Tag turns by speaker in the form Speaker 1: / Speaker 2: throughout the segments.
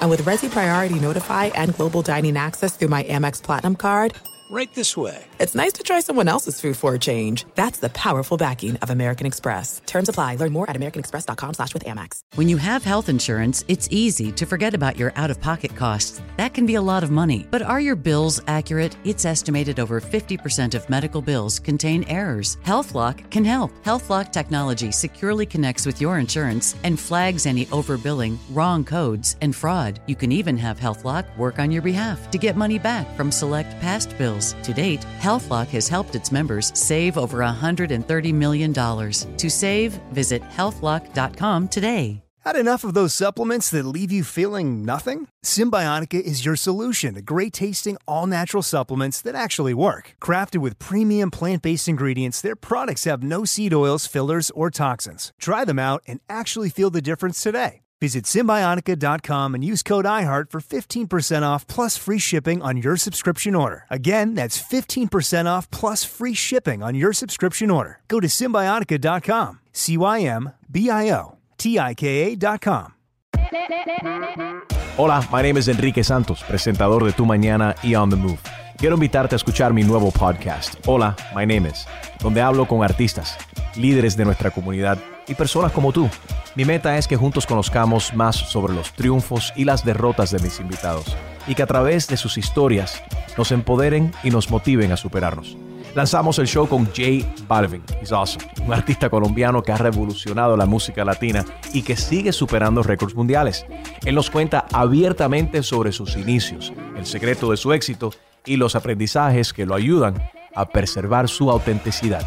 Speaker 1: And with Resy Priority Notify and Global Dining Access through my Amex Platinum card,
Speaker 2: right this way.
Speaker 1: It's nice to try someone else's food for a change. That's the powerful backing of American Express. Terms apply. Learn more at americanexpress.com slash with Amex.
Speaker 3: When you have health insurance, it's easy to forget about your out-of-pocket costs. That can be a lot of money. But are your bills accurate? It's estimated over 50% of medical bills contain errors. HealthLock can help. HealthLock technology securely connects with your insurance and flags any overbilling, wrong codes, and fraud. You can even have HealthLock work on your behalf to get money back from select past bills. To date, HealthLock has helped its members save over $130 million. To save, visit healthlock.com today.
Speaker 4: Had enough of those supplements that leave you feeling nothing? Cymbiotika is your solution to great tasting, all natural supplements that actually work. Crafted with premium plant based ingredients, their products have no seed oils, fillers, or toxins. Try them out and actually feel the difference today. Visit Symbionica.com and use code IHEART for 15% off plus free shipping on your subscription order. Again, that's 15% off plus free shipping on your subscription order. Go to Symbionica.com. C Y M B I O T I K A.com.
Speaker 5: Hola, my name is Enrique Santos, presentador de Tu Mañana y On the Move. Quiero invitarte a escuchar mi nuevo podcast, Hola, my name is, donde hablo con artistas, líderes de nuestra comunidad y personas como tú. Mi meta es que juntos conozcamos más sobre los triunfos y las derrotas de mis invitados y que a través de sus historias nos empoderen y nos motiven a superarnos. Lanzamos el show con Jay Balvin, he's awesome, un artista colombiano que ha revolucionado la música latina y que sigue superando récords mundiales. Él nos cuenta abiertamente sobre sus inicios, el secreto de su éxito y los aprendizajes que lo ayudan a preservar su autenticidad.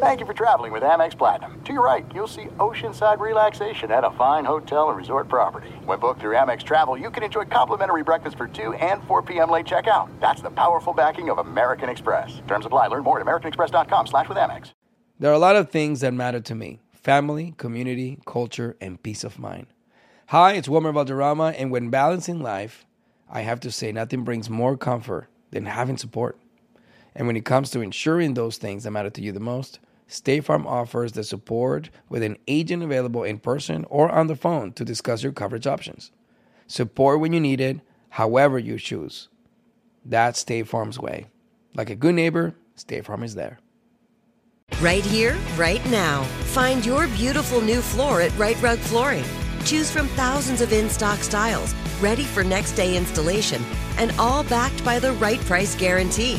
Speaker 6: Thank you for traveling with Amex Platinum. To your right, you'll see oceanside relaxation at a fine hotel and resort property. When booked through Amex Travel, you can enjoy complimentary breakfast for 2 and 4 p.m. late checkout. That's the powerful backing of American Express. Terms apply. Learn more at americanexpress.com slash with Amex.
Speaker 7: There are a lot of things that matter to me. Family, community, culture, and peace of mind. Hi, it's Wilmer Valderrama, and when balancing life, I have to say nothing brings more comfort than having support. And when it comes to ensuring those things that matter to you the most, State Farm offers the support with an agent available in person or on the phone to discuss your coverage options. Support when you need it, however you choose. That's State Farm's way. Like a good neighbor, State Farm is there.
Speaker 8: Right here, right now. Find your beautiful new floor at Rite Rug Flooring. Choose from thousands of in stock styles, ready for next day installation, and all backed by the right price guarantee.